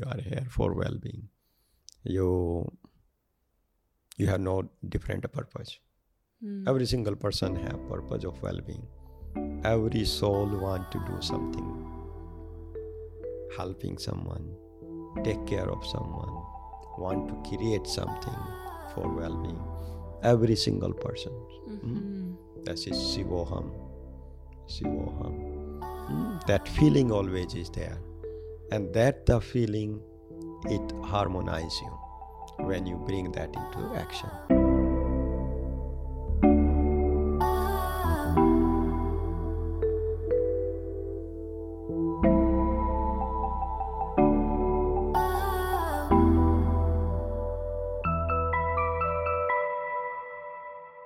you are here for well-being. You you have no different purpose. Mm. every single person have purpose of well-being. Every soul want to do something. Helping someone take care of someone want to create something for well-being. Every single person. Mhm. that is shivoham. Shivoham. Mm, that feeling always is there and that the feeling it harmonizes you when you bring that into action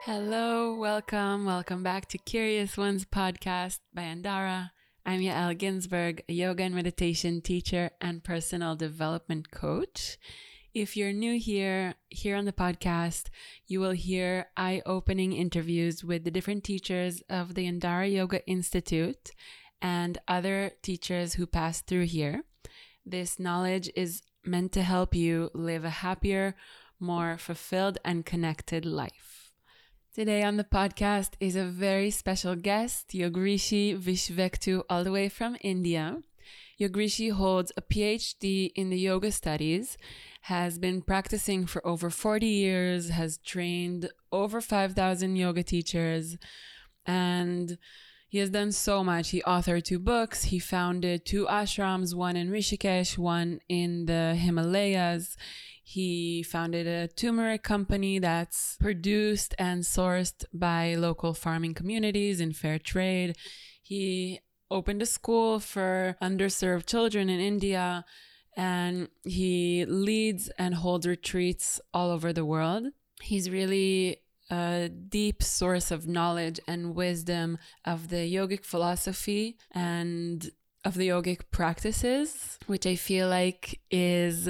Hello, welcome, welcome back to Curious Ones podcast by Yandara. I'm Yael Ginzburg, yoga and meditation teacher and personal development coach. If you're new here, here on the podcast, you will hear eye opening interviews with the different teachers of the Yandara Yoga Institute and other teachers who pass through here. This knowledge is meant to help you live a happier, more fulfilled, and connected life. Today on the podcast is a very special guest, Yogrishi Vishvketu, all the way from India. Yogrishi holds a PhD in the yoga studies, has been practicing for over 40 years, has trained over 5,000 yoga teachers, and he has done so much. He authored two books, he founded two ashrams, one in Rishikesh, one in the Himalayas. He founded a turmeric company that's produced and sourced by local farming communities in fair trade. He opened a school for underserved children in India and he leads and holds retreats all over the world. He's really a deep source of knowledge and wisdom of the yogic philosophy and of the yogic practices, which I feel like is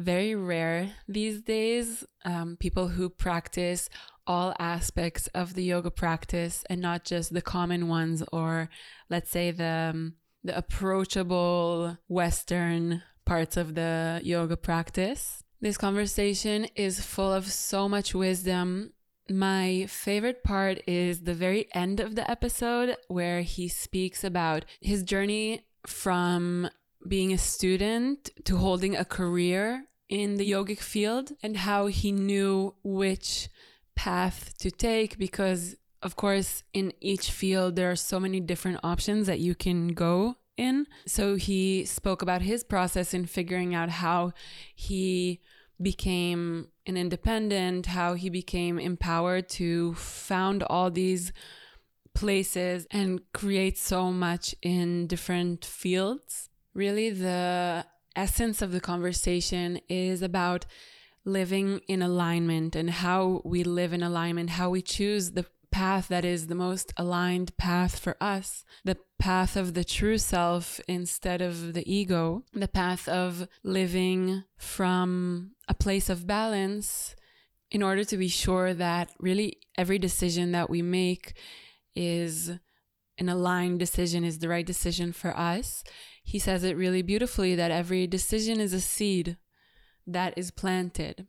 very rare these days. Um, people who practice all aspects of the yoga practice and not just the common ones, or let's say the um, the approachable Western parts of the yoga practice. This conversation is full of so much wisdom. My favorite part is the very end of the episode where he speaks about his journey from being a student to holding a career in the yogic field and how he knew which path to take because of course in each field there are so many different options that you can go in. So he spoke about his process in figuring out how he became an independent how he became empowered to found all these places and create so much in different fields. Really the essence of the conversation is about living in alignment and how we live in alignment, how we choose the path that is the most aligned path for us, the path of the true self instead of the ego, the path of living from a place of balance in order to be sure that really every decision that we make is an aligned decision, is the right decision for us he says it really beautifully that every decision is a seed that is planted.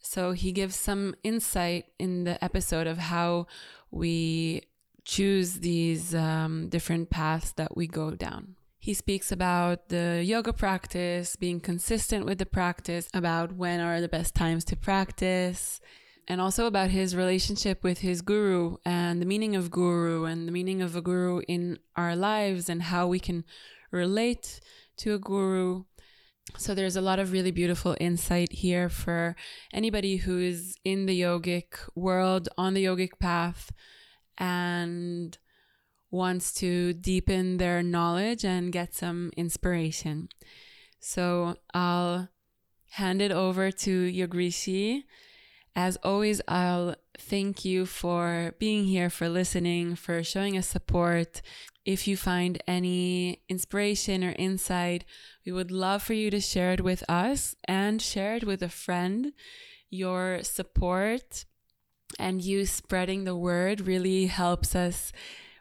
So he gives some insight in the episode of how we choose these um, different paths that we go down. He speaks about the yoga practice, being consistent with the practice, about when are the best times to practice, and also about his relationship with his guru and the meaning of guru and the meaning of a guru in our lives and how we can relate to a guru. So there's a lot of really beautiful insight here for anybody who is in the yogic world, on the yogic path, and wants to deepen their knowledge and get some inspiration. So I'll hand it over to Yogrishi. As always, I'll thank you for being here, for listening, for showing us support. If you find any inspiration or insight, we would love for you to share it with us and share it with a friend. Your support and you spreading the word really helps us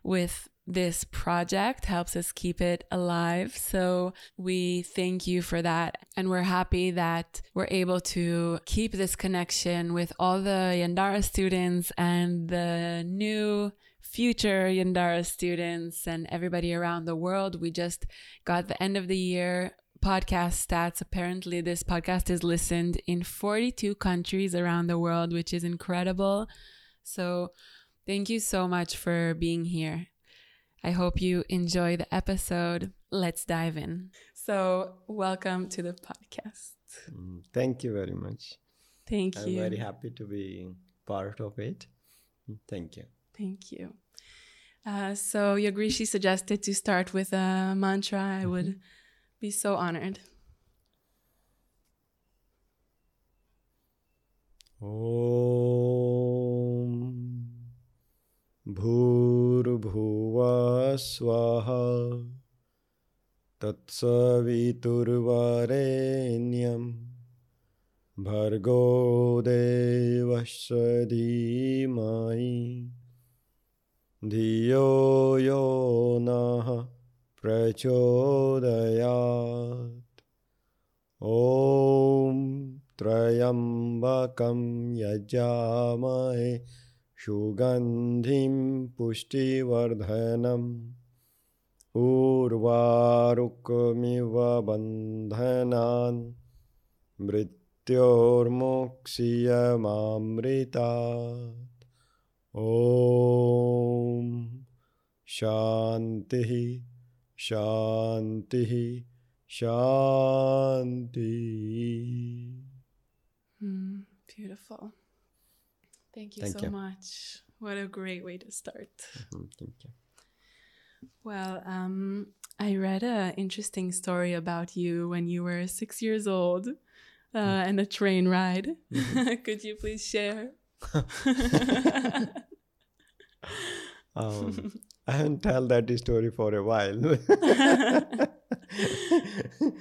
with this project, helps us keep it alive. So we thank you for that. And we're happy that we're able to keep this connection with all the Yandara students and the new future Yandara students and everybody around the world. We just got the end of the year podcast stats. Apparently, this podcast is listened in 42 countries around the world, which is incredible. So, thank you so much for being here. I hope you enjoy the episode. Let's dive in. So, welcome to the podcast. Mm, Thank you very much. Thank you. I'm very happy to be part of it. Thank you. Thank you. Uh, so, Yogrishi suggested to start with a mantra. I would be so honored. ॐ भूर्भुवः स्वः तत्सवितुर्वरेण्यं भर्गो देवस्य धीमहि धियो यो नः प्रचोदयात्। ॐ त्र्यम्बकं यजामहे सुगन्धिं पुष्टिवर्धनम् उर्वारुकमिव बन्धनान् मृत्योर्मोक्ष्यमामृतात् ॐ शान्तिः शान्तिः शान्तिः Mm, beautiful. Thank you Thank so you. much. What a great way to start. Mhm, Thank you. Well, um, I read an interesting story about you when you were six years old uh, and a train ride. Could you please share? Um, I haven't told that story for a while.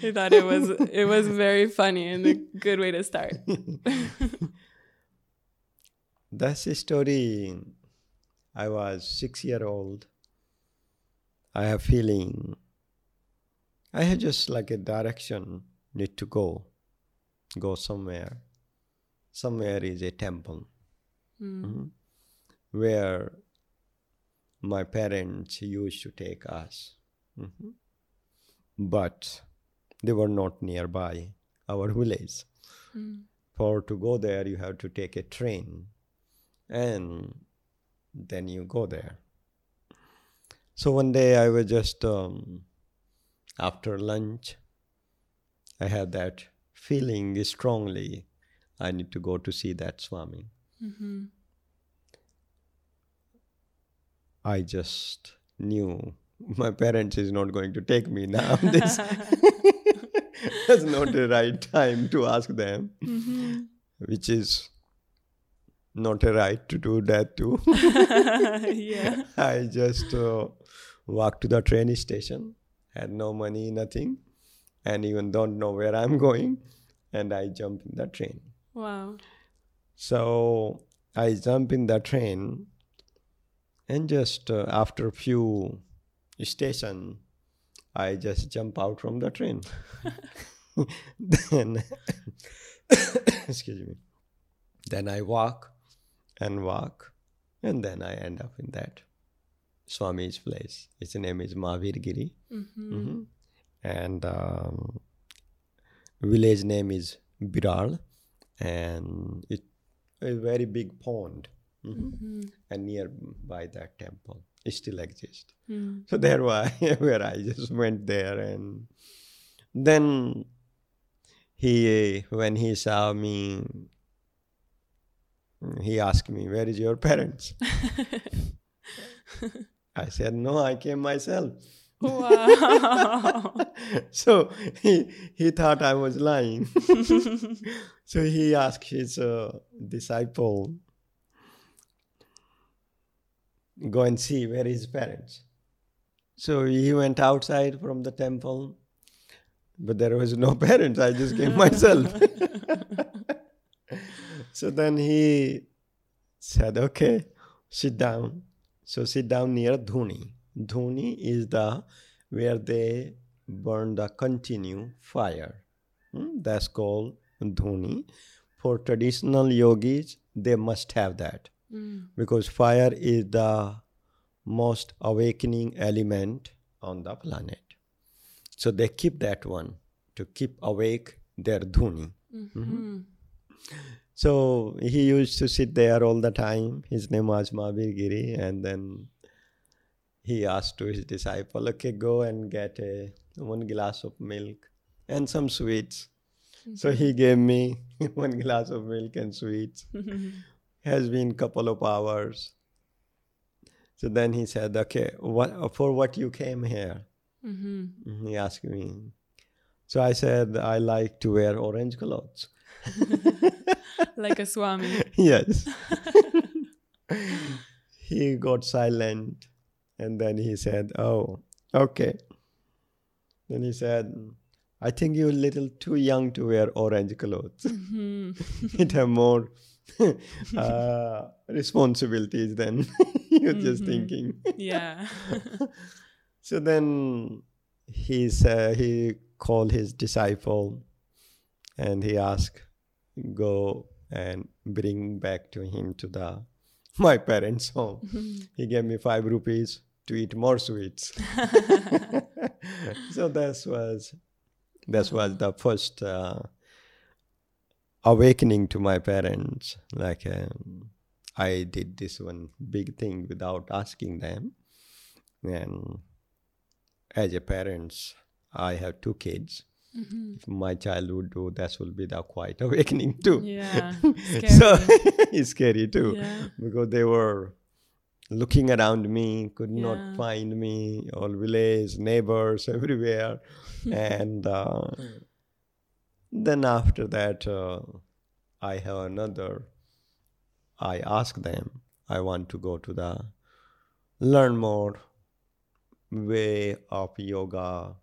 I thought it was it was very funny and a good way to start. That's a story. I was six year old. I have feeling. I have just like a direction need to go, go somewhere. Somewhere is a temple Mm. mhm, where my parents used to take us, Mhm. but they were not nearby our village Mm. for to go there you have to take a train and then you go there so one day i was just um, after lunch i had that feeling strongly i need to go to see that swami Mhm. I just knew my parents is not going to take me now this is not the right time to ask them Mhm. which is not a right to do that too. yeah. I just uh, walked to the train station, had no money, nothing, and even don't know where I'm going, and I jump in the train. Wow. So I jump in the train, and just uh, after a few station, I just jump out from the train. then, excuse me. Then I walk and walk, and then I end up in that Swami's place. Its name is Mahavir Giri, Mhm. Mhm. and um, village name is Biral, and it a very big pond, Mhm. Mhm. and nearby that temple it still exists. Mm. So there why where I just went there and then he when he saw me he asked me where is your parents I said no I came myself wow. so he he thought I was lying so he asked his uh, disciple go and see where his parents. So he went outside from the temple but there was no parents. I just came myself. So then he said okay sit down. So sit down near dhuni. Dhuni is the where they burn the continue fire. Hmm, That's called dhuni. For traditional yogis, they must have that Mm. because fire is the most awakening element on the planet. So they keep that one to keep awake their dhuni. Mhm. So he used to sit there all the time. His name was Mahavir Giri, and then he asked to his disciple, "Okay, go and get a one glass of milk and some sweets." So he gave me one glass of milk and sweets. Has been couple of hours. So then he said, "Okay, what for? What you came here?" Mhm. He asked me. So I said, "I like to wear orange clothes." like a swami. yes. he got silent and then he said, Oh, okay. Then he said, I think you're a little too young to wear orange clothes. Mhm. it have more uh, responsibilities then you're just Mhm. thinking. yeah. So then he said he called his disciple and he asked, go and bring back to him to the my parents' home. He gave me five rupees to eat more sweets. so that was that was the first uh, awakening to my parents. Like um, I did this one big thing without asking them, and as a parents, I have two kids. Mhm. If my child would do that, will be the quiet awakening too. Yeah. so it's scary too Yeah. because they were looking around me, could Yeah. not find me, all village, neighbors, everywhere. and uh, then after that, uh, I have another. I ask them, I want to go to the learn more way of yoga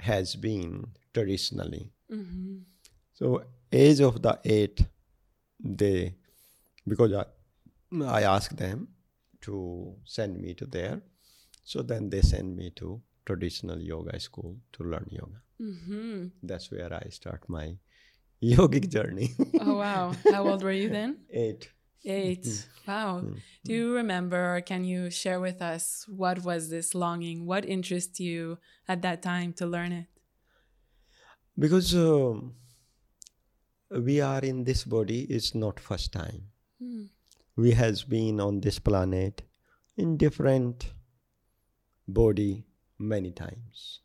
has been traditionally. Mhm. So age of the eight, they because I I asked them to send me to there, so then they send me to traditional yoga school to learn yoga. Mhm. That's where I start my yogic journey. Oh wow. How old were you then? eight. 8 Mm-hmm. Wow. Do you remember or can you share with us what was this longing? What interested you at that time to learn it? Because um, we are in this body, it's not first time. Mm. we has been on this planet in different body many times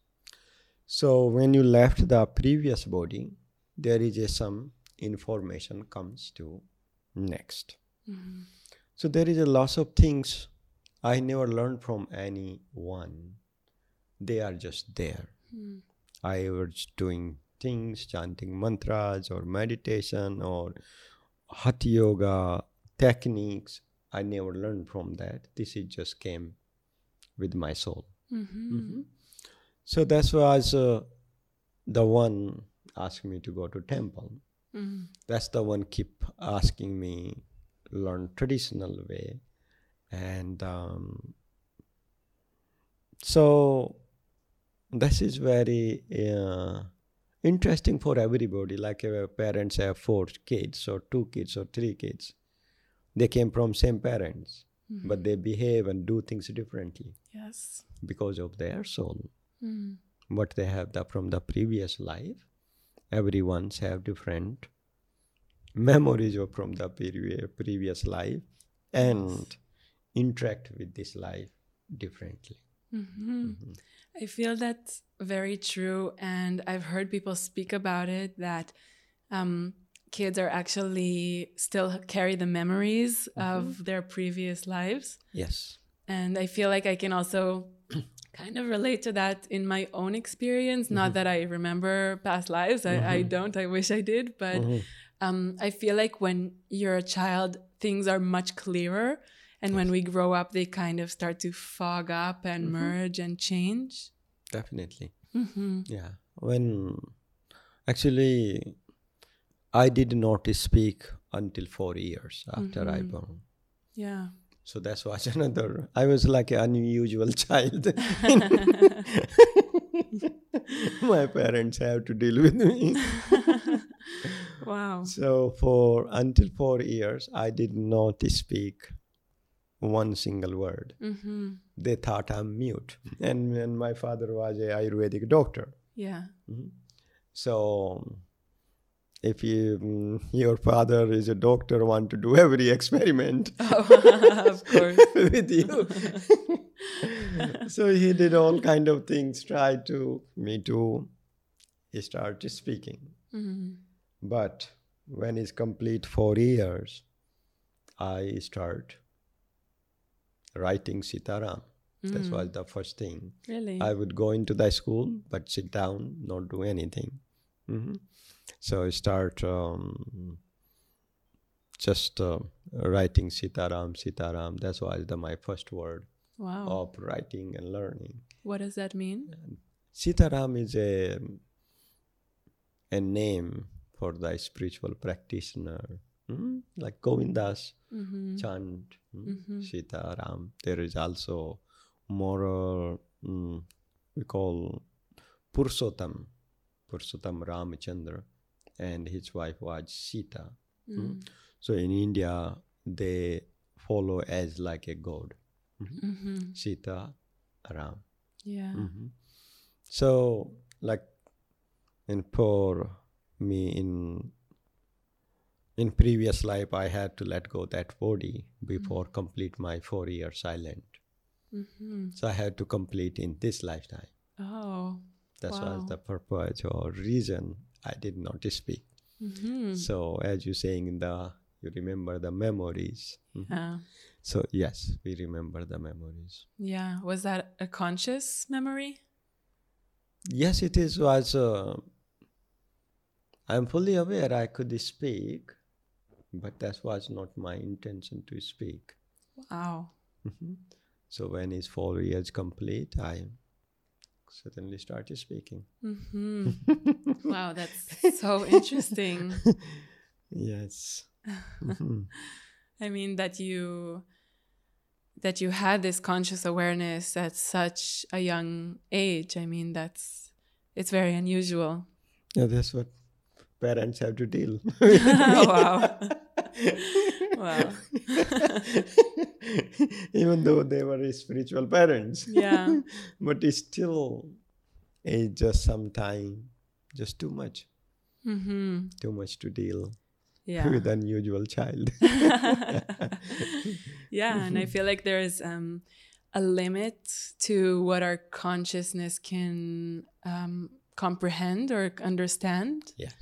so when you left the previous body there is a some information comes to next Mhm. so there is a lot of things i never learned from anyone they are just there Mm. I was doing things, chanting mantras or meditation or hatha yoga techniques. I never learned from that. This is just came with my soul. Mhm. So that's why uh, the one asked me to go to temple. Mhm. That's the one keep asking me learn traditional way, and um, so this is very uh, interesting for everybody. Like uh, parents have four kids or two kids or three kids, they came from same parents, Mhm. but they behave and do things differently Yes. because of their soul Mm. what they have the, from the previous life. Everyone's have different memories of from the previ- previous life and interact with this life differently. Mhm. I feel that's very true. And I've heard people speak about it that um, kids are actually still carry the memories of their previous lives. Yes. And I feel like I can also kind of relate to that in my own experience. Not that I remember past lives, I, I don't, I wish I did. But Mhm. um, I feel like when you're a child, things are much clearer. And when we grow up, they kind of start to fog up and merge and change. Definitely. hmm Yeah. When actually I did not speak until four years after I Mhm. born. Yeah. So that's was another. I was like an unusual child. My parents have to deal with me. wow. So for until four years, I did not speak one single word. Mm-hmm. They thought I'm mute, and, and my father was a Ayurvedic doctor. Yeah. So if you, mm, your father is a doctor, want to do every experiment Oh, of course. with you. so he did all kind of things, try to me to start speaking. Mm-hmm. But when it's complete four years, I start writing Sitaram. That was the first thing. Really? I would go into the school, but sit down, not do anything. hmm So I start um, just uh, writing Sitaram, Sitaram. That was the, my first word wow. of writing and learning. What does that mean? Sitaram is a a name for the spiritual practitioner, Mhm. like Govindas Mm-hmm. chant mm, Mhm. Sitaram. There is also more mm, we call Purushottam, Purushottam Ramachandra, and his wife was Sita. Mm. So in India, they follow as like a god, Mm-hmm. Sita Ram. Yeah. Mhm. So, like, and for me in in previous life, I had to let go that body before complete my four year silent. Mm-hmm. So I had to complete in this lifetime. Oh. That Wow. was the purpose or reason I did not speak. Mm-hmm. So as you saying in the you remember the memories. Mhm. Yeah. So yes, we remember the memories. Yeah. Was that a conscious memory? Yes, it is was. Uh, I'm fully aware I could speak, but that was not my intention to speak. Wow. Mhm. So when is four years complete, I suddenly started speaking. Mm-hmm. wow, that's so interesting. Yes. Mhm. I mean that you that you had this conscious awareness at such a young age. I mean that's it's very unusual. Yeah, that's what parents have to deal. wow. Wow. Even though they were his spiritual parents. Yeah. but it's still it's just some time, just too much. Mm-hmm. Too much to deal Yeah. with unusual child. yeah, and I feel like there is um, a limit to what our consciousness can um, comprehend or understand. yes.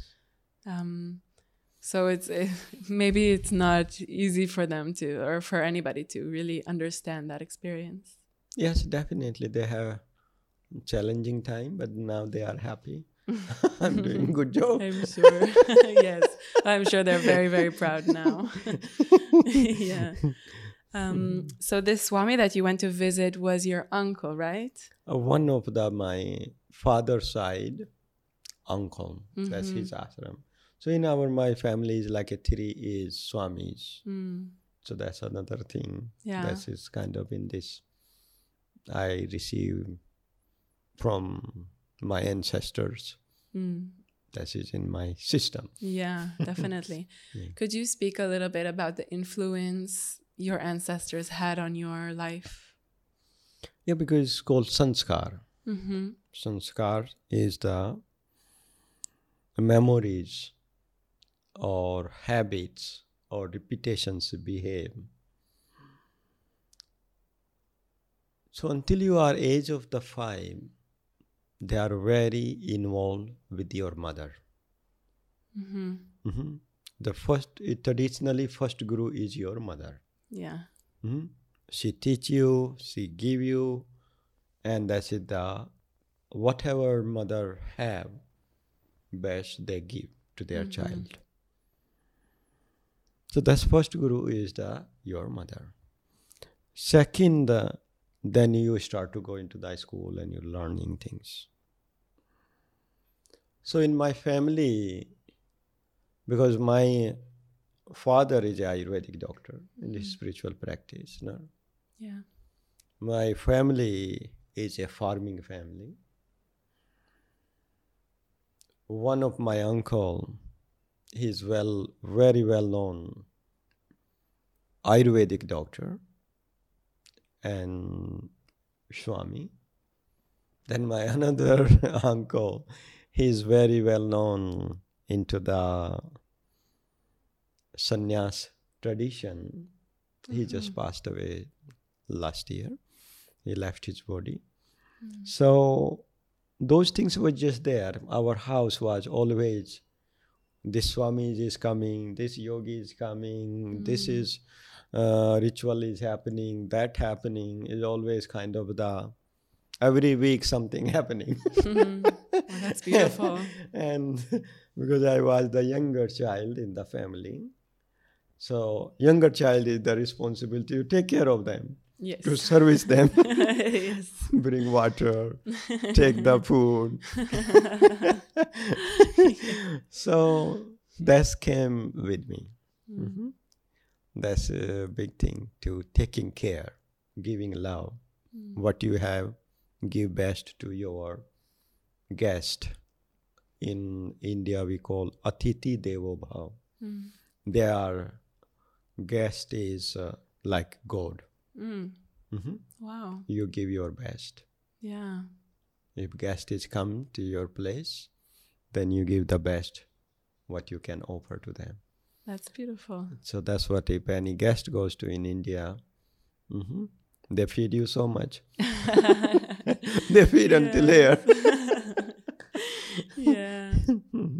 Um, so it's eh, maybe it's not easy for them to, or for anybody to really understand that experience. Yes, definitely. They have challenging time, but now they are happy. I'm doing good job. I'm sure. yes, I'm sure they're very very proud now. yeah. Um, so this Swami that you went to visit was your uncle, right? Uh, one of the my father's side uncle, that's Mhm. his ashram. So in our my family is like a three is swamis. Mm. So that's another thing. Yeah. That is kind of in this. I receive from my ancestors. Mm. That is in my system. Yeah, definitely. Yeah. Could you speak a little bit about the influence your ancestors had on your life? Yeah, because it's called sanskar. Mm-hmm. Sanskar is the memories or habits or repetitions behave. So until you are age of the five, they are very involved with your mother. Mm-hmm. Mhm. The first, traditionally, first guru is your mother. Yeah. Mhm. She teach you, she give you, and that's it. The whatever mother have, best they give to their Mhm. child. So that's first guru is the your mother. Second, uh, then you start to go into the school and you're learning things. So in my family, because my father is a Ayurvedic doctor in his Mhm. spiritual practice. No? Yeah. My family is a farming family. One of my uncle, he's well, very well known Ayurvedic doctor and Swami. Then my another uncle, he's very well known into the sannyas tradition. He just passed away last year. He left his body. Mm. So those things were just there. Our house was always this Swami is coming, this yogi is coming, this Mm. is uh, ritual is happening, that happening is always kind of the every week something happening. Mhm. Well, that's beautiful. and because I was the younger child in the family, so younger child is the responsibility to take care of them, Yes. to service them, yes. bring water, take the food. so that came with me. Mm. Mhm. That's a big thing to taking care, giving love. Mm. What you have, give best to your guest. In India, we call Atiti Devo Bhav. Mm. Their guest is uh, like God. Mm. Mhm. Wow. You give your best. Yeah. If guest is come to your place, then you give the best what you can offer to them. That's beautiful. So that's what if any guest goes to in India, mhm, they feed you so much. they feed until here. yeah.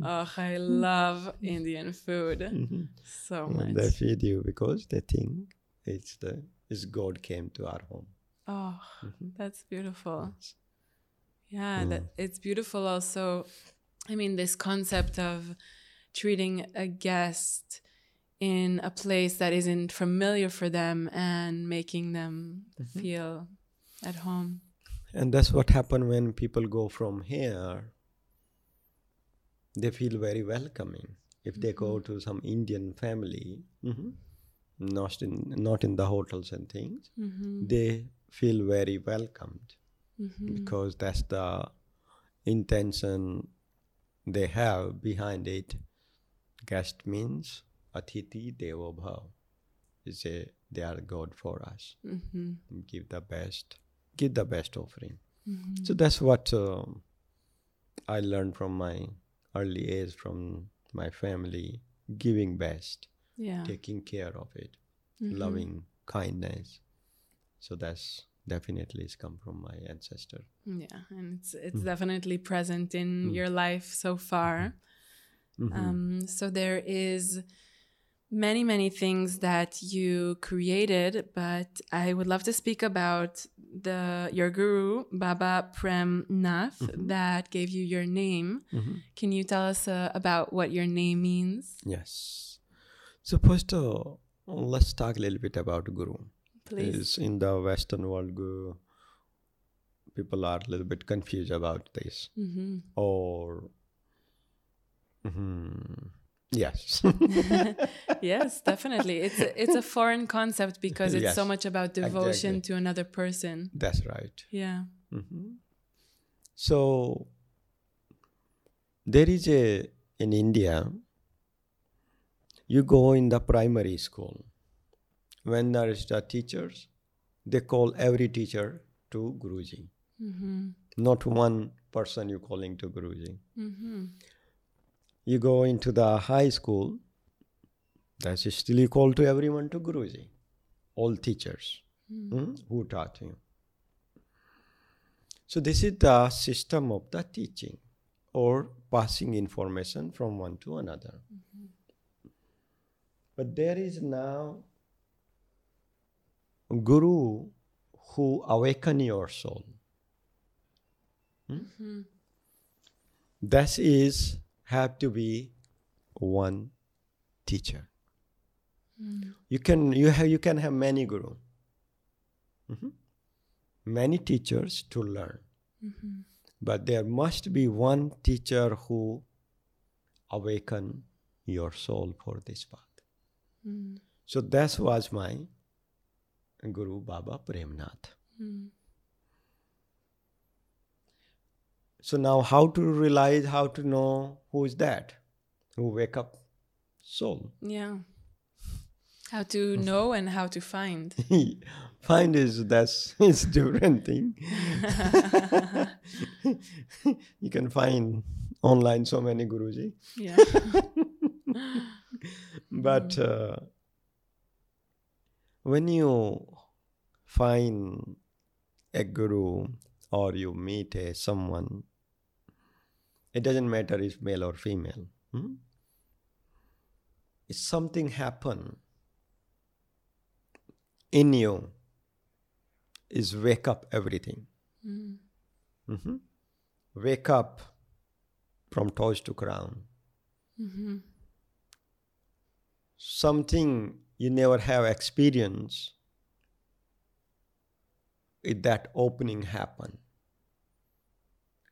Oh, I love Indian food Mhm. so And they feed you because they think it's the it's God came to our home. Oh, Mhm. that's beautiful. Yes. Yeah, Mm. that it's beautiful also. I mean, this concept of treating a guest in a place that isn't familiar for them and making them Mhm. feel at home. And that's what happened when people go from here. They feel very welcoming. If they go to some Indian family, mhm, not in not in the hotels and things, Mm-hmm. they feel very welcomed Mm-hmm. because that's the intention they have behind it. Guest means Atiti Devo Bhav. Is a they are God for us. Mm-hmm. Give the best. Give the best offering. Mm-hmm. So that's what uh, I learned from my early age, from my family, giving best, yeah. taking care of it, Mhm. loving kindness. So that's definitely has come from my ancestor. Yeah, and it's it's Mm. definitely present in Mm. your life so far. Mhm. Um, so there is many many things that you created, but I would love to speak about the your guru Baba Prem Nath Mhm. that gave you your name. Mhm. Can you tell us uh, about what your name means, Yes. So first, uh, let's talk a little bit about Guru. please? Is in the Western world, Guru. People are a little bit confused about this. hmm Or, Mhm. yes. yes, definitely. It's a, it's a foreign concept because it's so much about devotion exactly. to another person. That's right. Yeah. Mhm. So there is a in India. You go in the primary school. When there is the teachers, they call every teacher to Guruji. hmm Not one person you calling to Guruji. hmm You go into the high school. That's still you call to everyone to Guruji. All teachers. Hmm? Who taught you? So, this is the system of the teaching or passing information from one to another. But there is now Guru who awaken your soul. hmm That is have to be one teacher. Mm. You can you have you can have many guru, Mhm. many teachers to learn, hmm but there must be one teacher who awaken your soul for this path. Mm. So that was my Guru Baba Premnath. Mm. So now how to realize, how to know who is that? Who wake up soul. Yeah. How to know and how to find. Find is that's it's different thing. you can find online so many Guruji. Yeah. But uh, when you find a guru or you meet a someone, it doesn't matter if male or female. hmm? If something happen in you, is wake up everything. Mm. Mhm. Wake up from toes to crown. hmm something you never have experience if that opening happen.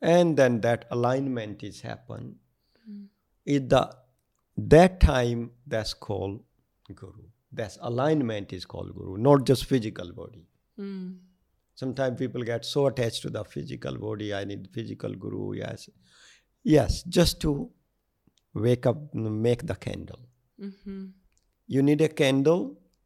And then that alignment is happen. It the that time that's called guru. That's alignment is called guru not just physical body. Mm. sometimes people get so attached to the physical body i need physical guru yes. Yes just to wake up make the candle. Hmm you need a candle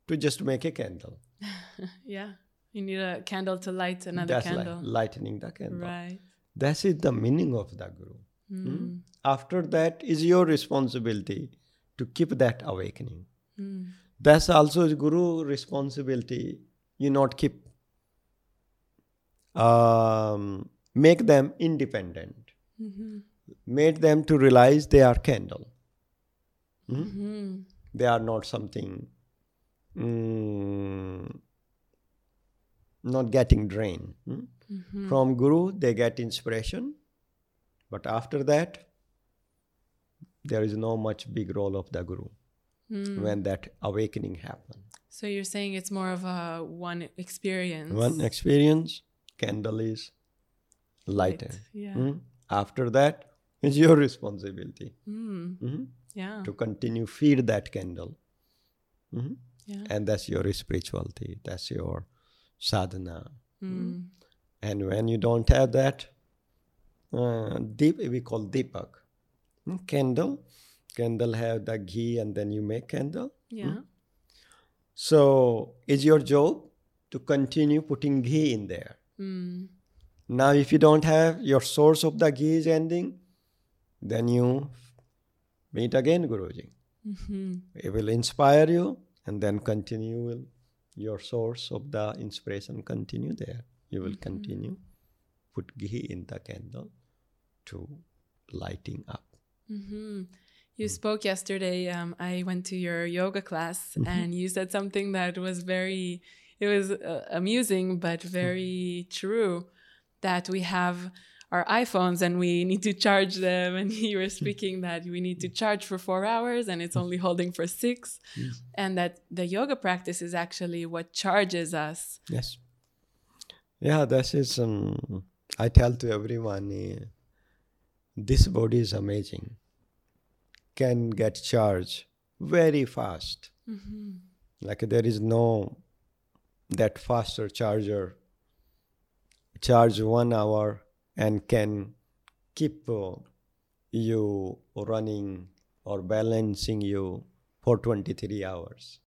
to just make a candle. Yeah. You need a candle to light another That's candle. like lightening the candle. right. That is the meaning of the Guru. Mm. After that is your responsibility to keep that awakening. Mm. That's also Guru responsibility. You not keep um, make them independent. hmm Made them to realize they are candle. Hmm? They are not something mm, not getting drained. hmm? hmm From Guru, they get inspiration, but after that, there is no much big role of the Guru Mm. when that awakening happens. So you're saying it's more of a one experience. One experience, candle is lighted. Right. Yeah. Hmm? After that, it's your responsibility Mm. hmm? Yeah. to continue feed that candle. Mhm. Yeah. And that's your spirituality. That's your sadhana. Mm. And when you don't have that, uh, deep we call deepak. Hmm, Candle. Candle have the ghee and then you make candle. Yeah. So it's your job to continue putting ghee in there. Mm. Now if you don't have your source of the ghee is ending, then you meet again Guruji. hmm It will inspire you and then continue will your source of the inspiration continue there. You will continue put ghee in the candle to lighting up. hmm You spoke yesterday. Um, I went to your yoga class, and you said something that was very, it was uh, amusing but very true. That we have our iPhones and we need to charge them, and you were speaking that we need to charge for four hours and it's only holding for six, and that the yoga practice is actually what charges us. Yes. Yeah, this is. Um, I tell to everyone, uh, this body is amazing. Can get charged very fast. hmm Like there is no that faster charger. Charge one hour and can keep uh, you running or balancing you for 23 hours.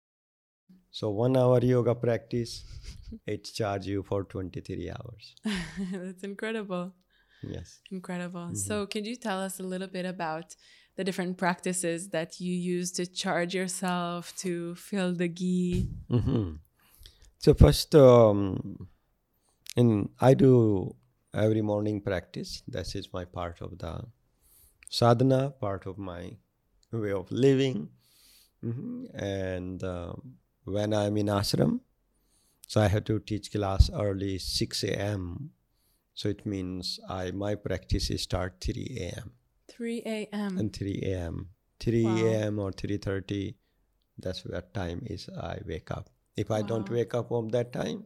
So one hour yoga practice, it charge you for 23 hours. That's incredible. Yes. Incredible. So, could you tell us a little bit about the different practices that you use to charge yourself to feel the ghee? hmm So first, um, in I do every morning practice. This is my part of the sadhana, part of my way of living. Mhm. And um, when I'm in ashram, so I have to teach class early 6 a.m. So it means I my practice is start 3 a.m. 3 a.m. and 3 a.m. 3 Wow. a.m. or 3:30. That's where time is I wake up. If I don't wake up on that time,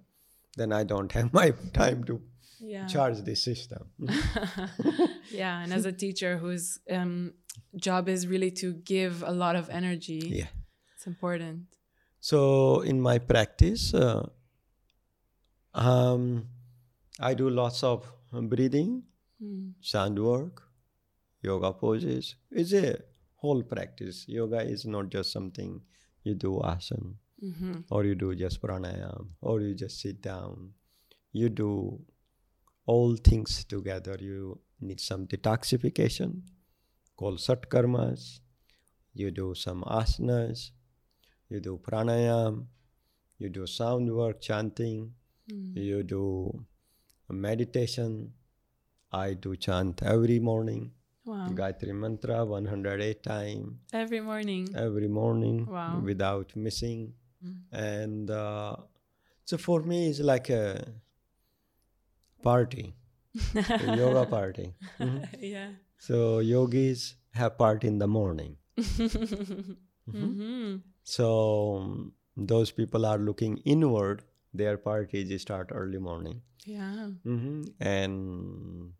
then I don't have my time to Yeah. charge the system. yeah. And as a teacher whose um, job is really to give a lot of energy, yeah. it's important. So in my practice, uh, um, I do lots of breathing, Mm. sound work, yoga poses. It's a whole practice. Yoga is not just something you do asana hmm or you do just pranayam or you just sit down. You do all things together. You need some detoxification called satkarmas. You do some asanas. You do pranayam. You do sound work, chanting. Mm. You do meditation. I do chant every morning. Wow. Gayatri Mantra 108 times Every morning. every morning Wow. without missing. Mm. And uh, so for me, it's like a party, yoga party. Mhm. yeah. So yogis have party in the morning. hmm So um, those people are looking inward. Their parties start early morning. Yeah. hmm And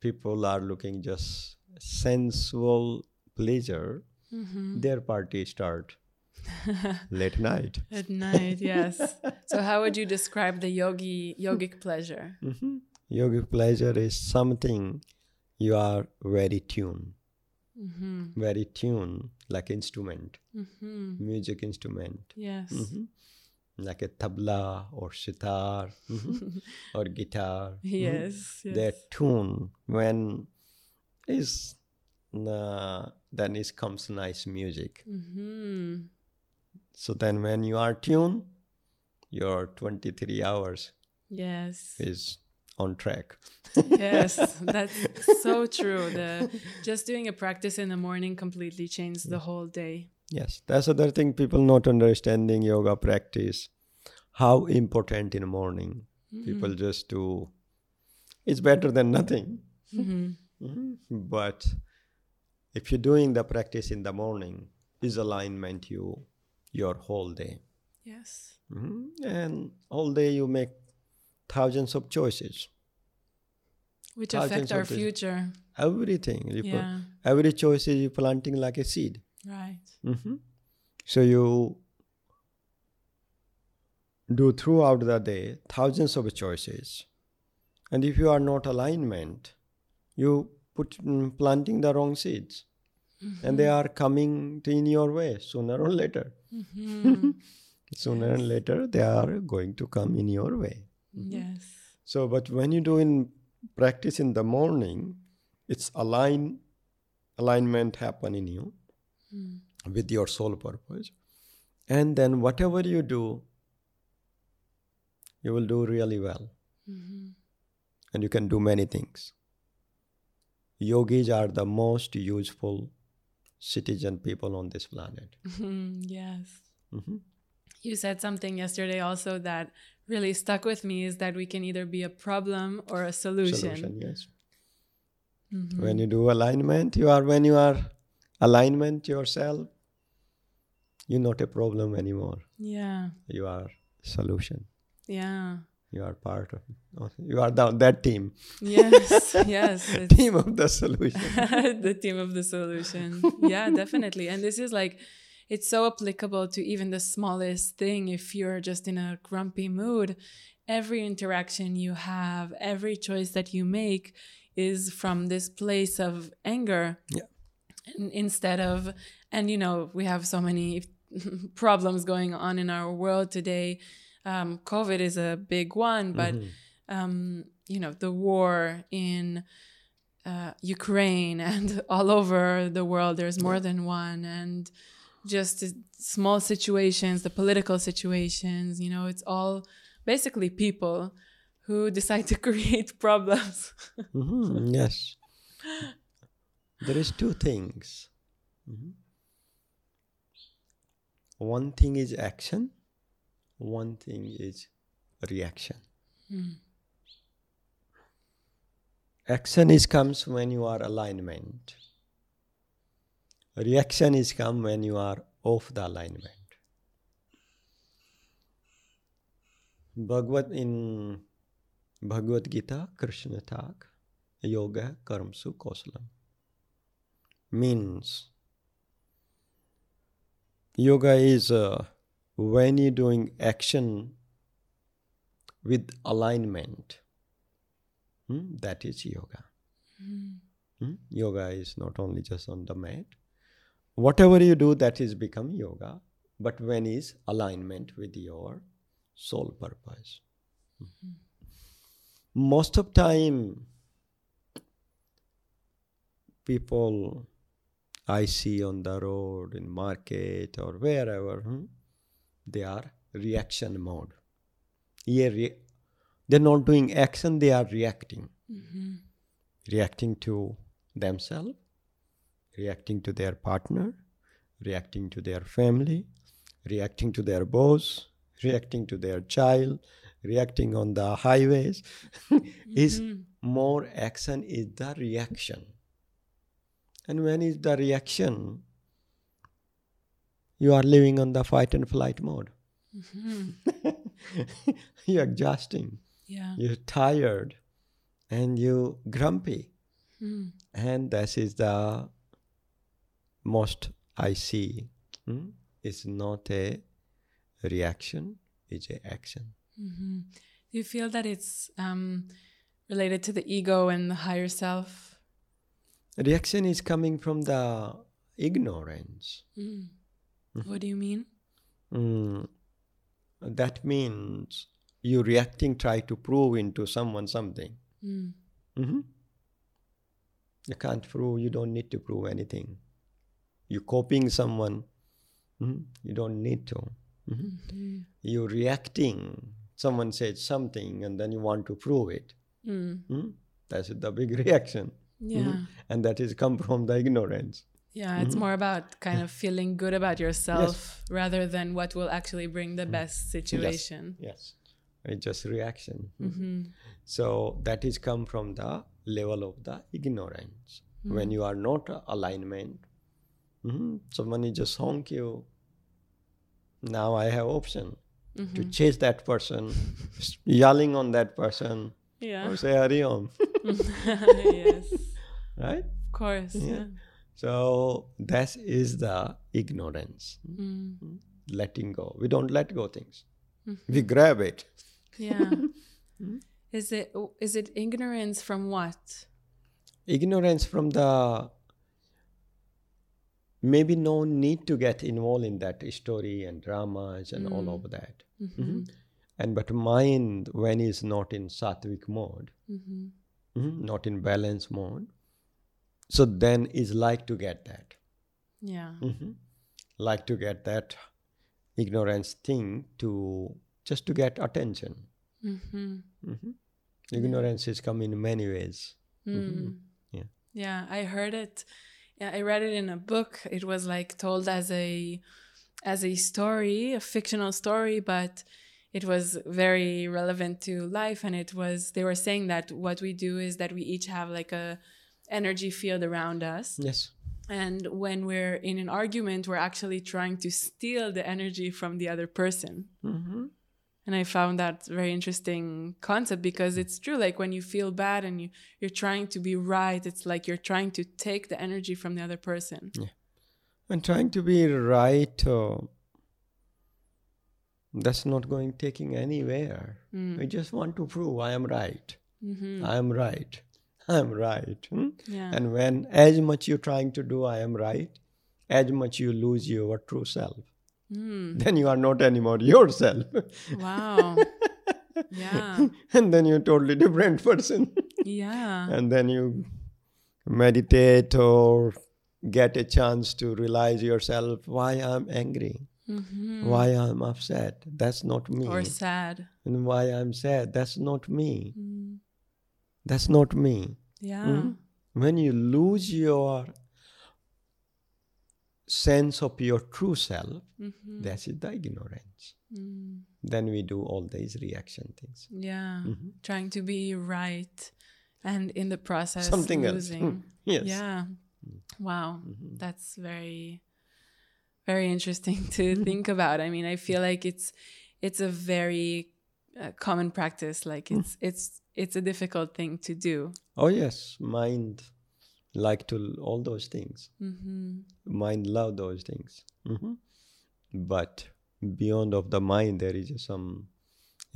people are looking just sensual pleasure. hmm Their party start late night. At night, yes. so, how would you describe the yogi yogic pleasure? hmm Yogic pleasure is something you are very tuned, hmm very tuned, like instrument, hmm music instrument, Yes. Mhm. like a tabla or sitar mhm, or guitar. mhm. Yes. yes. Their tune when is uh, then it comes nice music. hmm So then when you are tuned, your 23 hours Yes. is on track. yes, that's so true. The just doing a practice in the morning completely changed the whole day. Yes, that's other thing people not understanding yoga practice. How important in the morning people just do. It's better than nothing. hmm Mhm. But if you're doing the practice in the morning, is alignment you your whole day. Yes. Mhm. And all day you make thousands of choices. Which Thousands affect our future. Everything. Put- Yeah. every choice is you planting like a seed. Right. hmm So you do throughout the day thousands of choices, and if you are not alignment, you put mm, planting the wrong seeds, and they are coming to in your way sooner or later. Hmm Sooner and later, they are going to come in your way. Yes. So, but when you do in practice in the morning, it's align alignment happen in you Mm. with your soul purpose, and then whatever you do, you will do really well, hmm and you can do many things. Yogis are the most useful citizen people on this planet. Yes. Mhm. You said something yesterday also that really stuck with me is that we can either be a problem or a solution. Solution, yes. Mhm. When you do alignment, you are when you are alignment yourself, you're not a problem anymore. Yeah. You are solution. Yeah. You are part of. You are the, that team. Yes. yes. Team of the solution. the team of the solution. Yeah, definitely. And this is like, it's so applicable to even the smallest thing. If you're just in a grumpy mood, every interaction you have, every choice that you make is from this place of anger. Yeah. And instead of, and you know, we have so many problems going on in our world today. Um, COVID is a big one, but Mhm. um, you know, the war in uh, Ukraine and all over the world. There's more than one, and just small situations, the political situations. You know, it's all basically people who decide to create problems. Mhm, Yes. There is two things. Mhm. One thing is action one thing is reaction. Mm. action is comes when you are alignment. Reaction is come when you are off the alignment. Bhagavad in bhagavad gita krishna talk yoga karmsu kosalam means yoga is a when you're doing action with alignment. Hmm, that is yoga. Hmm? Yoga is not only just on the mat. Whatever you do, that is become yoga. But when is alignment with your soul purpose. Most of time, people I see on the road, in market or wherever, hmm, they are reaction mode. Yeah, re- they're not doing action; they are reacting, mm-hmm. reacting to themselves, reacting to their partner, reacting to their family, reacting to their boss, reacting to their child, reacting on the highways. is mm-hmm. more action is the reaction. And when is the reaction? You are living on the fight and flight mode. You're exhausting. Yeah. You're tired and you grumpy. And this is the most I see. hmm? It's not a reaction, it's a action. Do you feel that it's um, related to the ego and the higher self? Reaction is coming from the ignorance. What do you mean? Mm, that means you reacting, try to prove into someone something. Mm. Mhm. You can't prove, you don't need to prove anything. You copying someone, mhm, you don't need to. Mhm. You reacting, someone says something and then you want to prove it. Mm. Mhm. That's the big reaction. Yeah. And that is come from the ignorance. Yeah, it's mm-hmm. more about kind of feeling good about yourself rather than what will actually bring the mm-hmm. best situation. Yes. It's just reaction. Mm-hmm. mm-hmm. So that is come from the level of the ignorance. When you are not alignment, mhm, someone is just honk you. Now I have option to chase that person, yelling on that person, Yeah. or say Hari Om, yes. right? Of course. Yeah. So that is the ignorance, Mm. letting go. We don't let go things. We grab it. Yeah. Is it is it ignorance from what? ignorance from the maybe no need to get involved in that story and dramas and all of that Mhm. and but mind when is not in sattvic mode Mm-hmm. mhm, not in balance mode so then is like to get that Yeah. Mhm. like to get that ignorance thing to just to get attention Mm-hmm. Mhm. ignorance is come in many ways Mm. yeah Yeah, I heard it. Yeah, I read it in a book. It was like told as a as a story, a fictional story, but it was very relevant to life and it was they were saying that what we do is that we each have like a energy field around us. Yes. And when we're in an argument we're actually trying to steal the energy from the other person. Hmm and i found that very interesting concept because it's true like when you feel bad and you you're trying to be right it's like you're trying to take the energy from the other person. Yeah. and trying to be right uh, that's not going taking anywhere. I just want to prove i am right. Mm-hmm. i am right i am right hmm? yeah. And when as much you're trying to do i am right. As much you lose your true self mm. then you are not anymore yourself. Wow. Yeah. And then you're a totally different person. Yeah. And then you meditate or get a chance to realize yourself. Why i'm angry? Mm-hmm. why i'm upset? That's not me. Or sad. And why i'm sad? That's not me. Mm. that's not me yeah. Mm. when you lose your sense of your true self mm-hmm. that is the ignorance. Mm. then we do all these reaction things. Yeah. Mhm. trying to be right and in the process something losing. Else yes. Yeah. Wow. Mhm. that's very very interesting to think about. I mean i feel like it's it's a very uh, common practice. Like Hmm. it's it's it's a difficult thing to do. Oh yes. Mind like to all those things. Hmm mind love those things. Hmm but beyond of the mind there is some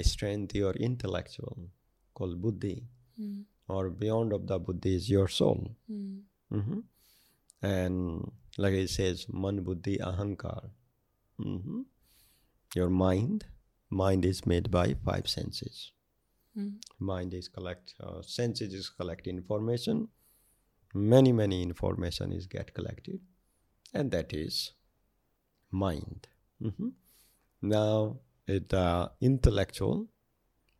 strength or intellectual called buddhi. Mm. or beyond of the buddhi is your soul. Mm. hmm and like it says man buddhi ahankar. Hmm your mind mind is made by five senses Mm. mind is collect uh, senses is collect information many many information is get collected and that is mind Mhm. now it uh, intellectual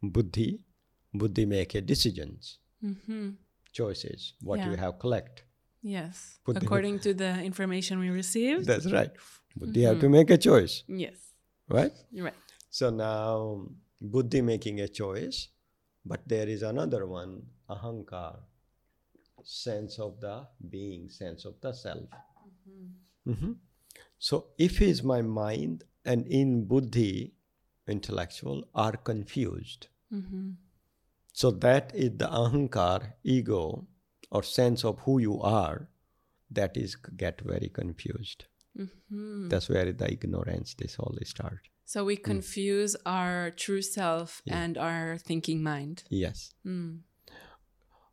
buddhi buddhi make a decisions Mm-hmm. choices what you have collect Yes. The- According to the information we received. that's right buddhi have to make a choice yes. right You're right. so now buddhi making a choice but there is another one ahankar sense of the being sense of the self Mhm. so if is my mind and in buddhi intellectual are confused Mm-hmm. so that is the ahankar ego or sense of who you are that is get very confused Mm-hmm. that's where the ignorance this all start So we confuse our true self Yeah. and our thinking mind. yes Mm.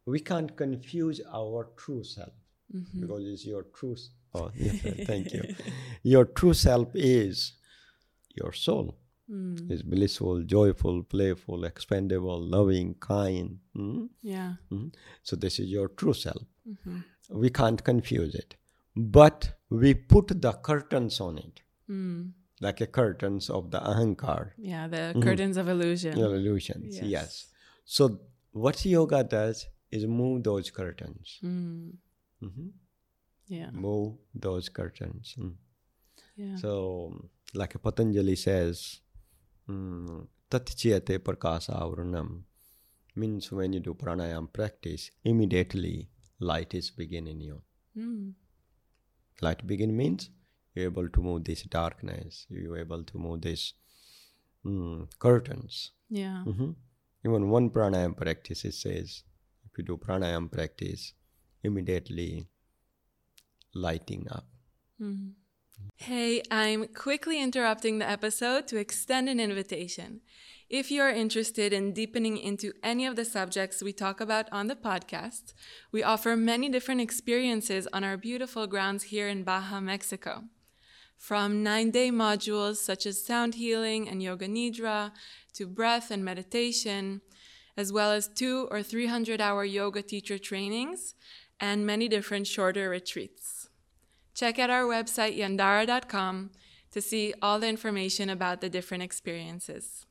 we can't confuse our true self Mm-hmm. because it's your true s- oh yeah, thank you your true self is your soul Mm. is blissful joyful playful expendable loving kind mm? Yeah. Mm. so this is your true self Mm-hmm. we can't confuse it but we put the curtains on it Mm. Like a curtains of the ahankar Yeah. The Mhm. curtains of illusion. The illusions Yes. yes so what yoga does is move those curtains Mm. Mhm. Yeah. move those curtains Mm. Yeah. So, like Patanjali says, mm, Tatchyate Prakasavranam means when you do pranayam practice, immediately light is begin in you. Mm. Light begin means you're able to move this darkness, you're able to move this mm, curtains. Yeah. Mhm. Even one pranayam practice, it says, if you do pranayam practice, immediately lighting up. Mhm. Hey, I'm quickly interrupting the episode to extend an invitation. If you are interested in deepening into any of the subjects we talk about on the podcast, we offer many different experiences on our beautiful grounds here in Baja, Mexico. From nine day modules such as sound healing and yoga nidra to breath and meditation, as well as two or 300 hour yoga teacher trainings and many different shorter retreats. Check out our website, yandara.com, to see all the information about the different experiences.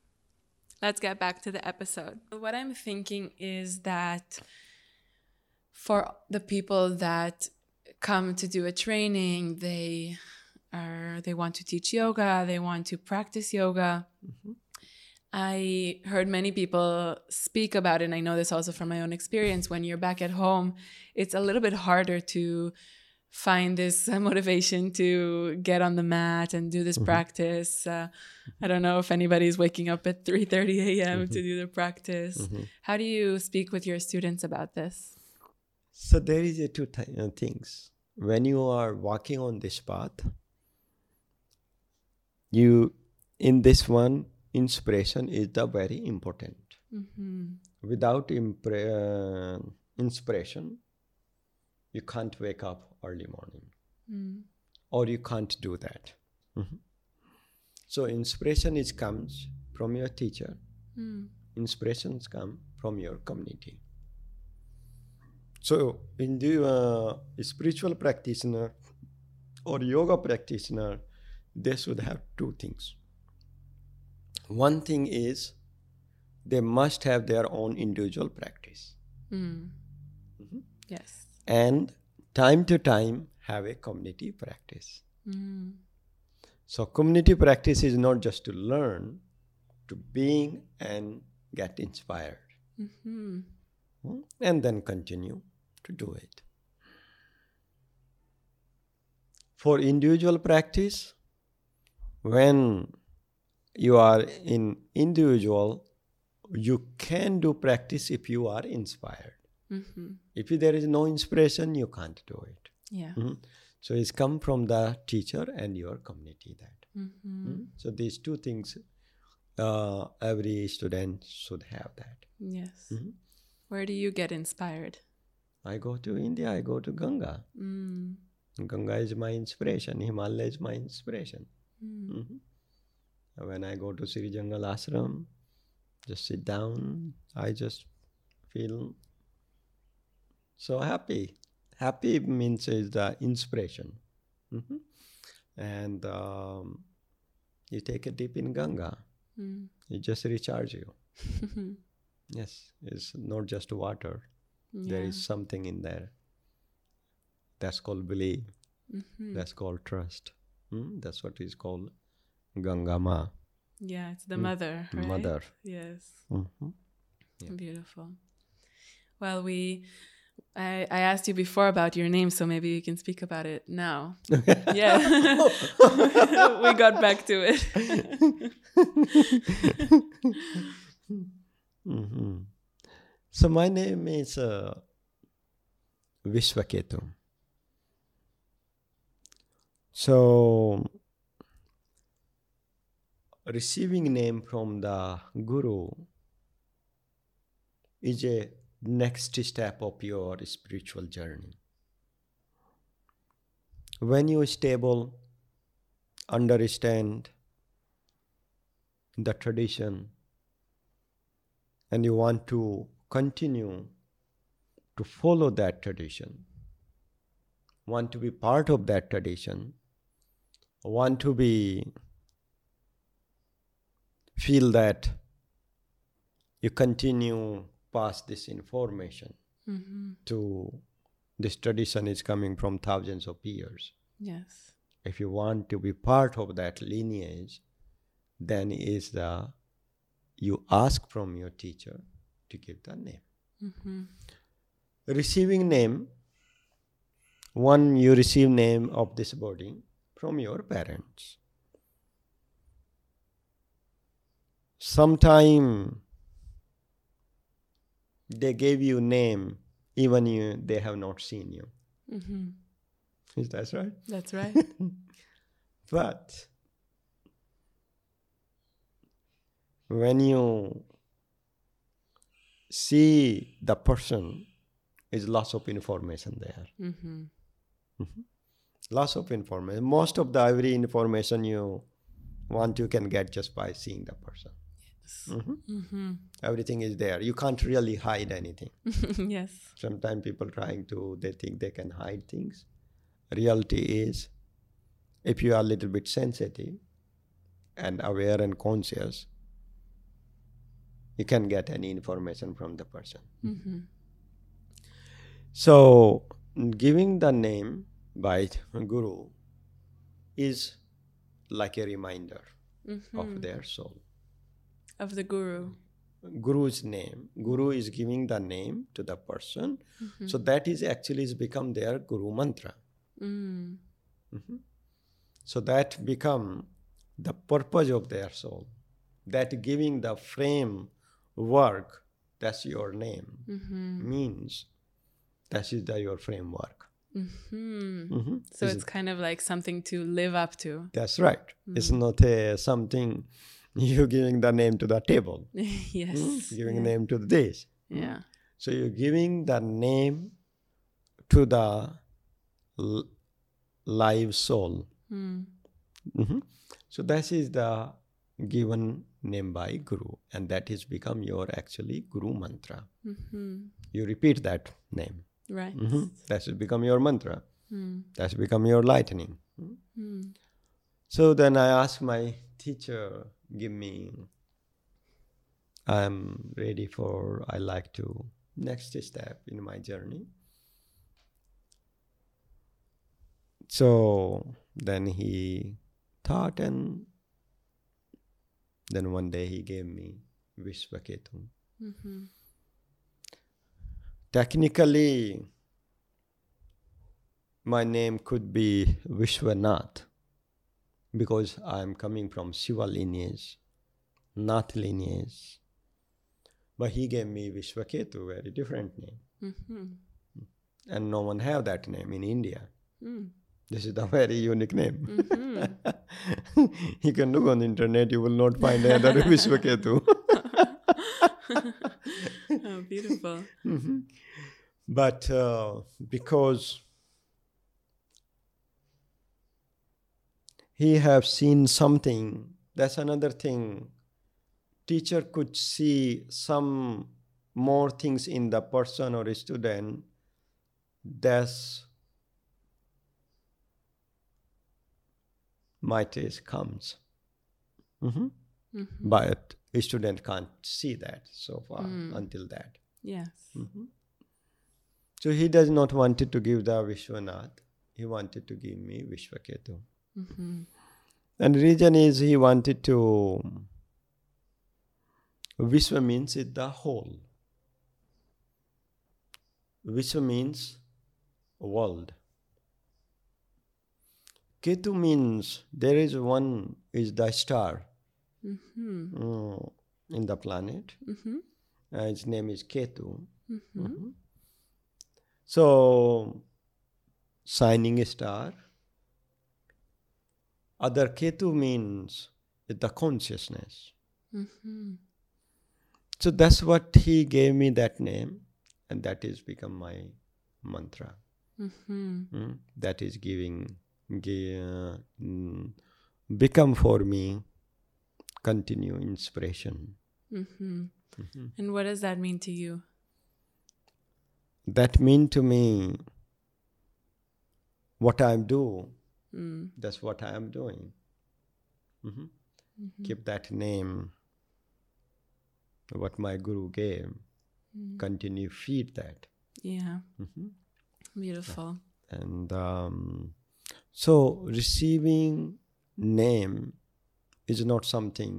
Let's get back to the episode. What I'm thinking is that for the people that come to do a training, they are they want to teach yoga, they want to practice yoga. I heard many people speak about it, and I know this also from my own experience. When you're back at home, it's a little bit harder to find this motivation to get on the mat and do this practice. Uh, I don't know if anybody's waking up at 3:30 a.m. to do the practice. Mhm. How do you speak with your students about this? So there is a two th- uh, things. When you are walking on this path, you in this one inspiration is the very important. Mm-hmm. Without impre- uh, inspiration, you can't wake up early morning, Mm. or you can't do that. Mhm. So inspiration is comes from your teacher. Mm. inspirations come from your community. So, in the uh, spiritual practitioner or yoga practitioner, they should have two things. One thing is they must have their own individual practice, Mm. Mhm. Yes. and time to time have a community practice. Mm. So, community practice is not just to learn, to being and get inspired. Mm-hmm. Hmm? and then continue to do it. For individual practice, when you are in individual, you can do practice if you are inspired. Mm-hmm. If there is no inspiration, you can't do it. Yeah. Mhm. So it's come from the teacher and your community that. Mm-hmm. Mm. So these two things, uh, every student should have that. Yes. Mhm. Where do you get inspired? I go to India, I go to Ganga. Mm. Ganga is my inspiration. Himalaya is my inspiration. Mm. Mhm. When I go to Shree Jungle Ashram, just sit down, I just feel so happy. Happy means is the inspiration. Mhm. And um, you take a dip in Ganga, Mm. it just recharge you. Yes, it's not just water. There Yeah. is something in there. That's called belief. Mhm. That's called trust. Mm, That's what is called Gangama, Yeah, it's the Mm. mother, right? mother. Yes. Mhm. Yeah. Beautiful. Well, we I, I asked you before about your name, so maybe we can speak about it now. Yeah. we got back to it. Mhm. So my name is uh, Vishvketu. So receiving name from the Guru is a next step of your spiritual journey. When you stable, understand the tradition, and you want to continue to follow that tradition, want to be part of that tradition, want to be feel that you continue pass this information hmm to this tradition is coming from thousands of years. Yes. if you want to be part of that lineage then is the you ask from your teacher to give the name. Hmm receiving name one you receive name of this body from your parents. Sometime they gave you name even you they have not seen you. Hmm is that right? That's right. But when you see the person, is lots of information there. hmm Lots of information. Most of the every information you want you can get just by seeing the person. Mhm. hmm Everything is there. You can't really hide anything. yes. Sometimes people trying to they think they can hide things. Reality is if you are a little bit sensitive and aware and conscious, you can get any information from the person. hmm So giving the name by Guru is like a reminder hmm of their soul. Of the guru. Guru's name. Guru is giving the name to the person. So that is actually is become their Guru mantra. Mm. Mhm. So that become the purpose of their soul. That giving the frame work, that's your name, hmm means that is the, your framework. Hmm Mhm. So it's kind of like something to live up to. That's right. It's not a, something you giving the name to the table, yes. mm, giving yeah. name to this. Yeah. So you're giving the name to the l- live soul. Mm. So that is the given name by Guru, and that is become your actually Guru mantra. hmm You repeat that name. Right. Mhm. That has become your mantra. Mm. That's become your lightning. Mm. So then I asked my teacher, give me. I'm ready for. I like to next step in my journey. So then he taught and then one day he gave me Vishvketu. hmm Technically, my name could be Vishwanath because I am coming from Shiva lineage, Nath lineage. But he gave me Vishvketu, very different name. hmm And no one have that name in India. Mm. This is a very unique name. Mm-hmm. you can look on the internet, you will not find another Vishvketu. beautiful. Mhm. But uh, because he have seen something, that's another thing. Teacher could see some more things in the person or student. That's my taste comes. Mhm. Mhm. But a student can't see that so far Mm. until that. Yes. Mhm. So he does not wanted to give the Vishwanath. He wanted to give me Vishvketu. Mm-hmm. And the reason is he wanted to Vishwa means it the whole. Vishwa means world. Ketu means there is one is the star Mm-hmm. mm, in the planet. Mm-hmm. Uh, its name is Ketu. Mm-hmm. Mhm. So, shining star. Other Ketu means the consciousness. Mm-hmm. So that's what he gave me that name, and that is become my mantra. Mm-hmm. Mm, That is giving, gi- uh, mm, become for me, continue inspiration. Mm-hmm. Mhm. And what does that mean to you? That mean to me, what I do, Mm. that's what I am doing. Mhm. Mhm. Keep that name, what my guru gave, Mm. continue feed that. Yeah. Mhm. Beautiful. And um, so receiving name is not something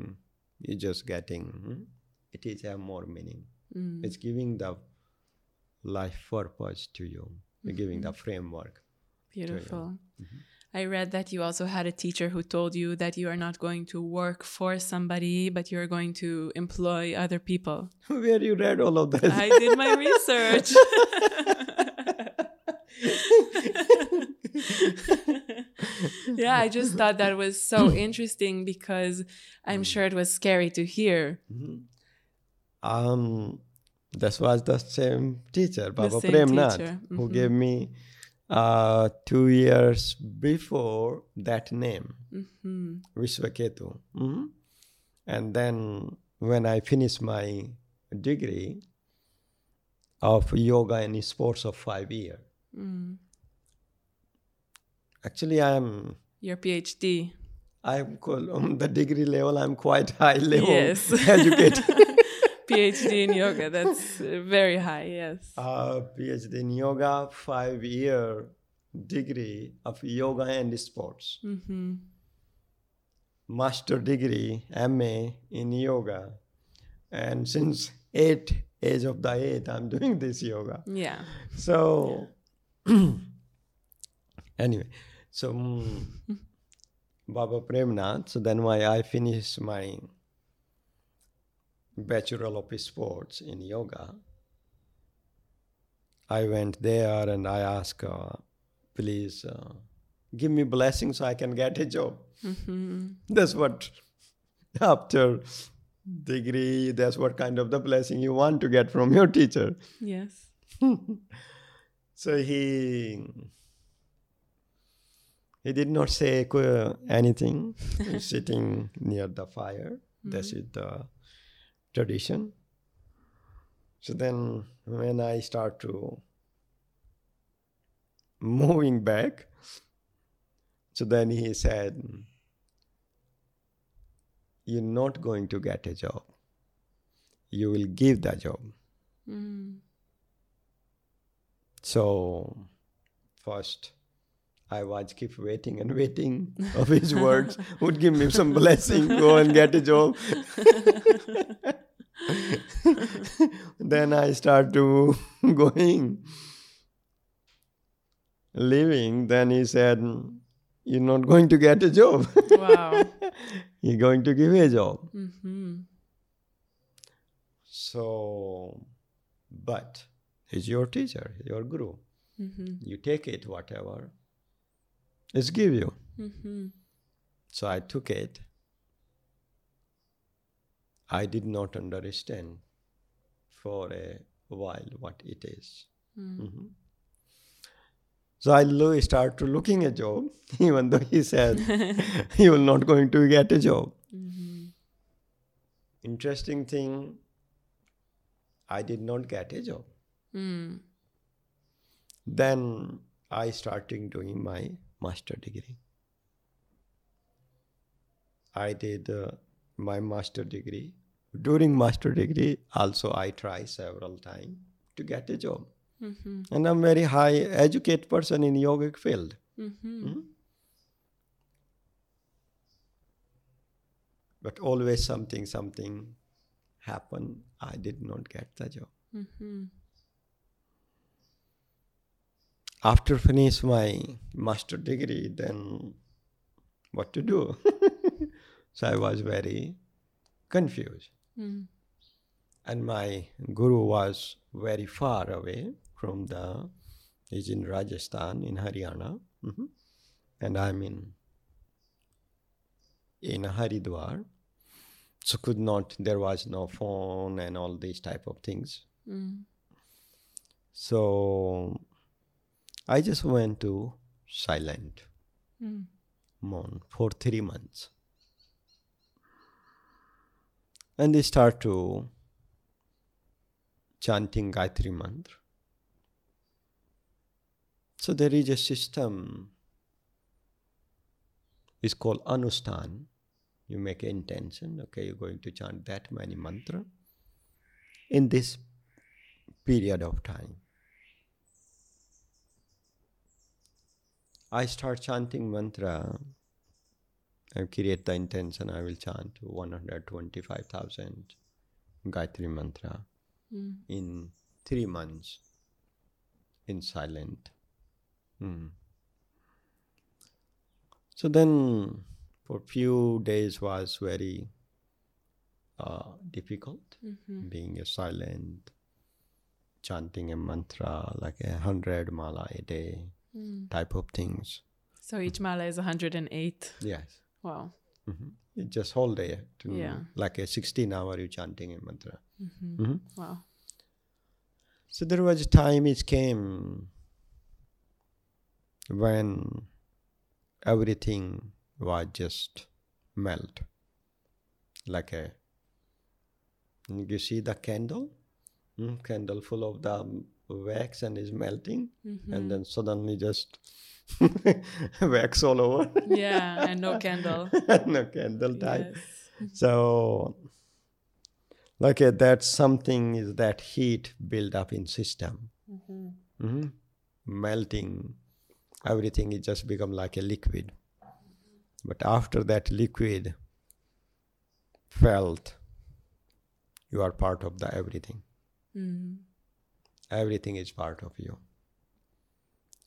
you're just getting. hmm? It is have more meaning. Mm. It's giving the life purpose to you, giving the framework. Beautiful. Mhm. I read that you also had a teacher who told you that you are not going to work for somebody, but you're going to employ other people. Where you read all of this? I did my research. yeah, I just thought that was so interesting because I'm sure it was scary to hear. Mhm. Um, that was the same teacher, Baba same Premnath, teacher, who mhm. gave me uh, two years before that name, hmm Vishvketu. Mhm. And then when I finished my degree of yoga and sports of five years, Mm. actually I am Your PhD. I'm called on the degree level. I'm quite high level Yes. educated. PhD in yoga. That's uh, very high. Yes. uh, PhD in yoga, five year degree of yoga and sports, hmm master degree MA in yoga, and since eight age of the eight, I'm doing this yoga. Yeah. So anyway, so mm, Baba Premnath. So then my I finished my bachelor of sports in yoga. I went there and I asked, uh, please uh, give me blessing so I can get a job. hmm That's what after degree. That's what kind of the blessing you want to get from your teacher. Yes. So he he did not say mm-hmm. anything. Sitting near the fire. This is the tradition. So then, when I start to moving back, so then he said, "You're not going to get a job. You will give the job." Mm. So first I was keep waiting and waiting of his words would give me some blessing, go and get a job. then I start to going, living. Then he said, You're not going to get a job. Wow. You're going to give a job. hmm So, but he's your teacher, your guru. hmm You take it, whatever. It's give you. Mm-hmm. So I took it. I did not understand for a while what it is. Mhm. So I lo- started looking a job, even though he said you will not going to get a job. Mm-hmm. Interesting thing, I did not get a job. Mm. Then I started doing my master degree. I did uh, my master degree. During master degree, also I try several times to get a job. Mm-hmm. And I'm very high educated person in yogic field. Mm-hmm. Mhm. But always something, something happened. I did not get the job. Mm-hmm. After finish my master degree, then what to do? so I was very confused. Mm. And my guru was very far away from the, he's in Rajasthan, in Haryana. Mhm. And I'm in, in Haridwar. So could not, there was no phone and all these type of things. Mm. So I just went to silent Mm. monk for three months. And they start to chanting Gayatri Mantra. So there is a system, it's called Anustan. You make an intention, okay, you're going to chant that many mantra in this period of time. I start chanting mantra. I create the intention. I will chant 125,000 Gayatri mantra Mm. in three months in silent. Hmm. So then, for few days was very uh, difficult Mm-hmm. being a silent, chanting a mantra like a hundred mala a day Mm. type of things. So each mala is 108. Yes. Wow. hmm It just whole day, to, Yeah. like a 16 hour you chanting a mantra. Mm-hmm. hmm Wow. So there was a time it came when everything was just melt, like a. You see the candle, mm, candle full of the wax and is melting, Mm-hmm. and then suddenly just wax all over. Yeah, and no candle. no candle type. Yes. So, like uh, that something is that heat build up in system, Mm-hmm. hmm melting, everything is just become like a liquid. But after that liquid felt, you are part of the everything. Mm-hmm. Everything is part of you.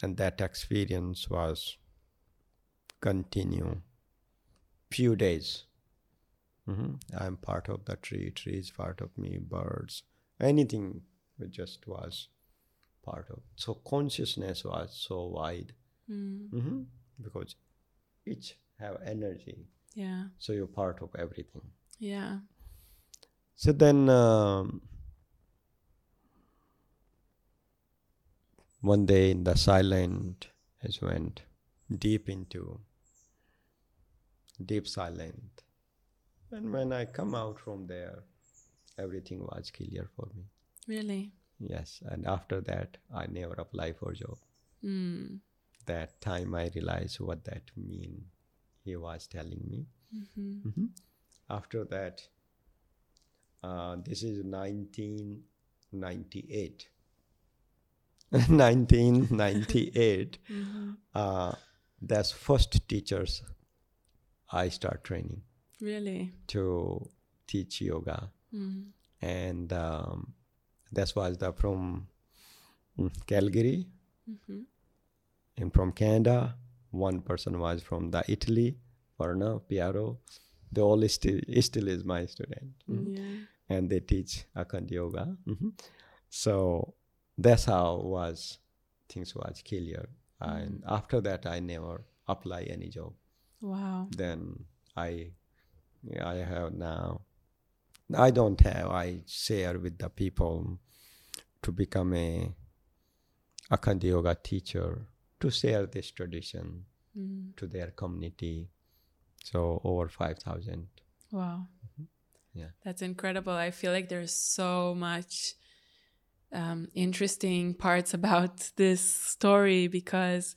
And that experience was continue few days. hmm I'm part of the tree, tree is part of me, birds, anything it just was part of. So consciousness was so wide Mm. hmm because each have energy, Yeah. so you're part of everything. Yeah. So then um, one day in the silent has went deep into deep silent. And when I come out from there, everything was clear for me. Really. Yes, and after that, I never apply for job. Mm. That time I realized what that mean. He was telling me. Mm-hmm. Mhm. After that, uh, this is 1998. 1998. Mm-hmm. Uh, that's first teachers I start training Really. to teach yoga, Mm. and um, that was the from mm, Calgary Mm-hmm. and from Canada. One person was from the Italy, Varna, Piero. They all still, still is my student. Mhm. Yeah. and they teach Akhand Yoga. Mhm. So that's how was things was clear. And after that, I never apply any job. Wow. Then I, I have now. I don't have. I share with the people to become a Akhanda Yoga teacher to share this tradition Mm. to their community. So over five thousand. Wow. Yeah. That's incredible. I feel like there's so much um, interesting parts about this story because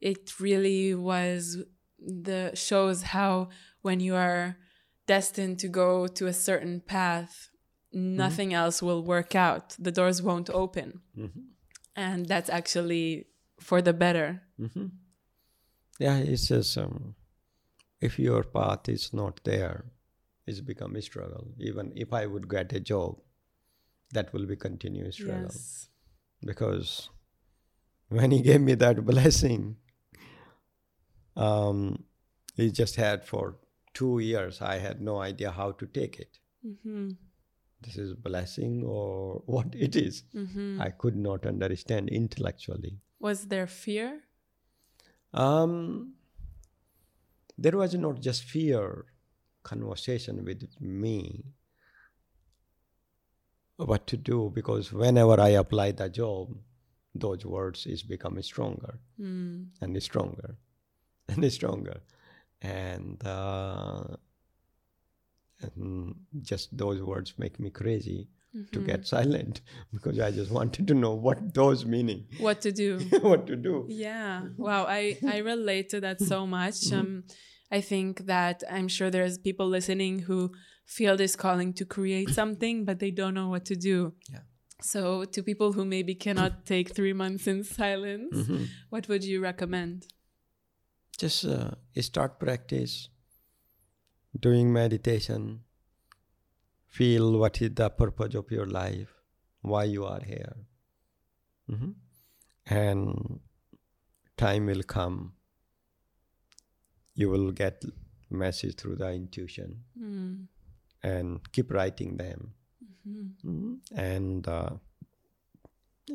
it really was the shows how when you are destined to go to a certain path nothing else will work out the doors won't open Mm-hmm. and that's actually for the better Mm-hmm. Yeah, it's just um, if your path is not there, it's become a struggle. Even if I would get a job, that will be continuous struggle yes because when he gave me that blessing, um, he just had for two years. I had no idea how to take it. hmm This is blessing or what it is. hmm I could not understand intellectually. was there fear Um, there was not just fear conversation with me what to do because whenever I apply the job, those words is become stronger mm. and stronger and stronger, and uh, and just those words make me crazy to Mhm. get silent because I just wanted to know what those meaning, what to do what to do. Yeah. Wow. I, I relate to that so much. Mm-hmm. Um, I think that I'm sure there's people listening who feel this calling to create something, but they don't know what to do. Yeah. So, to people who maybe cannot take three months in silence, Mhm. what would you recommend? just uh, start practice doing meditation feel what is the purpose of your life why you are here Mhm. and time will come you will get message through the intuition Mm. and keep writing them Mhm. Mhm. and uh,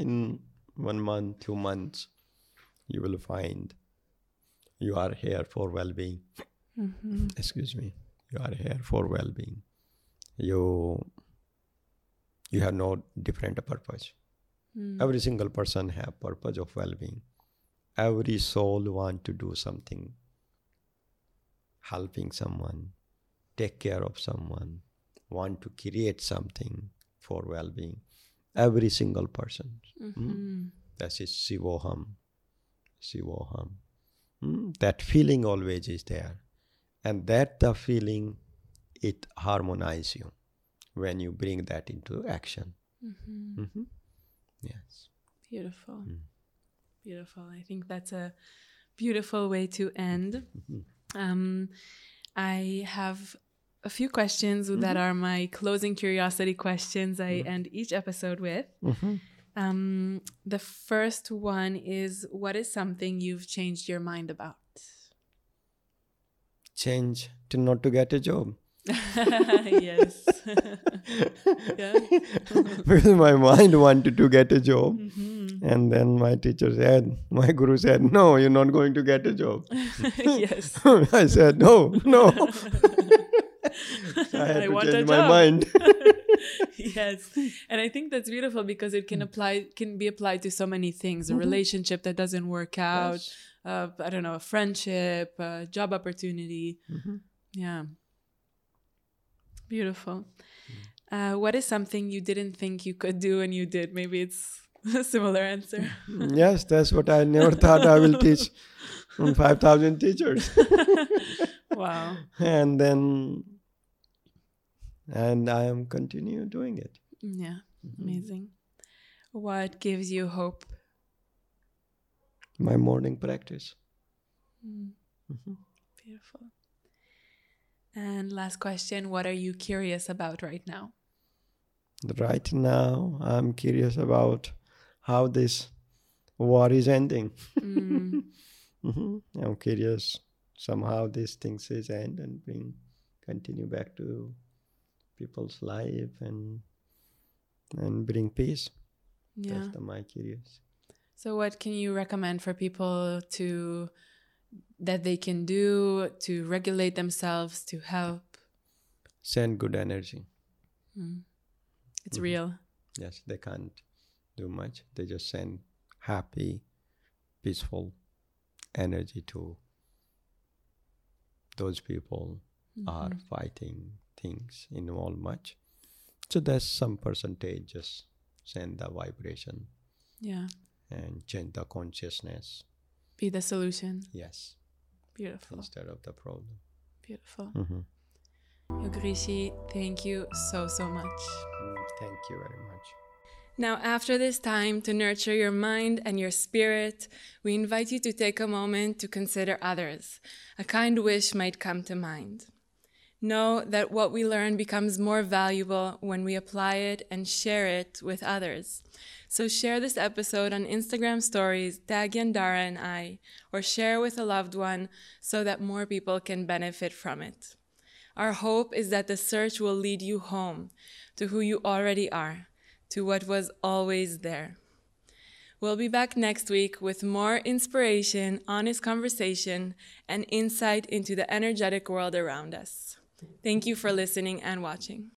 in one month two months you will find you are here for well-being Mhm. excuse me you are here for well-being you you have no different purpose Mm. every single person have purpose of well-being every soul want to do something helping someone take care of someone want to create something for well-being every single person Mhm. that is shivoham shivoham Hmm, that feeling always is there and that the feeling it harmonizes you when you bring that into action Mhm. Mhm. yes Beautiful. Mm. Beautiful. I think that's a beautiful way to end. Um, I have a few questions that are my closing curiosity questions I end each episode with. Mhm. Um, the first one is What is something you've changed your mind about? change to not to get a job yes. yeah. because my mind wanted to get a job Mhm. And then my teacher said my guru said no you're not going to get a job. Yes. i said no no. I had to want a change my mind. yes. And i think that's beautiful because it can apply can be applied to so many things. A relationship that doesn't work out Yes. uh, i don't know a friendship a job opportunity. Mhm. yeah. Beautiful. Uh, what is something you didn't think you could do and you did? Maybe it's similar answer Yes, that's what I never thought I will teach on 5,000 teachers. wow and then, and I am continue doing it. yeah amazing what gives you hope My morning practice. Mm, Mhm. beautiful and last question what are you curious about right now Right now, I'm curious about how this war is ending. Mm, Mhm. I'm curious somehow these things is end and bring continue back to people's life and and bring peace. yeah That's the my curious. So, what can you recommend for people to that they can do to regulate themselves, to help? Send good energy. Mm. It's Mhm. real. Yes, they can't do much. They just send happy, peaceful energy to those people are Mhm. fighting things involve much. So there's some percentage just send the vibration Yeah. and change the consciousness. Be the solution. Yes, Beautiful. instead of the problem. Beautiful. Mm-hmm. Yogrishi, thank you so, so much. Thank you very much. Now, after this time to nurture your mind and your spirit, we invite you to take a moment to consider others. A kind wish might come to mind. Know that what we learn becomes more valuable when we apply it and share it with others. So share this episode on Instagram stories, tag Yandara and I, or share with a loved one so that more people can benefit from it. Our hope is that the search will lead you home to who you already are, to what was always there. We'll be back next week with more inspiration, honest conversation, and insight into the energetic world around us. Thank you for listening and watching.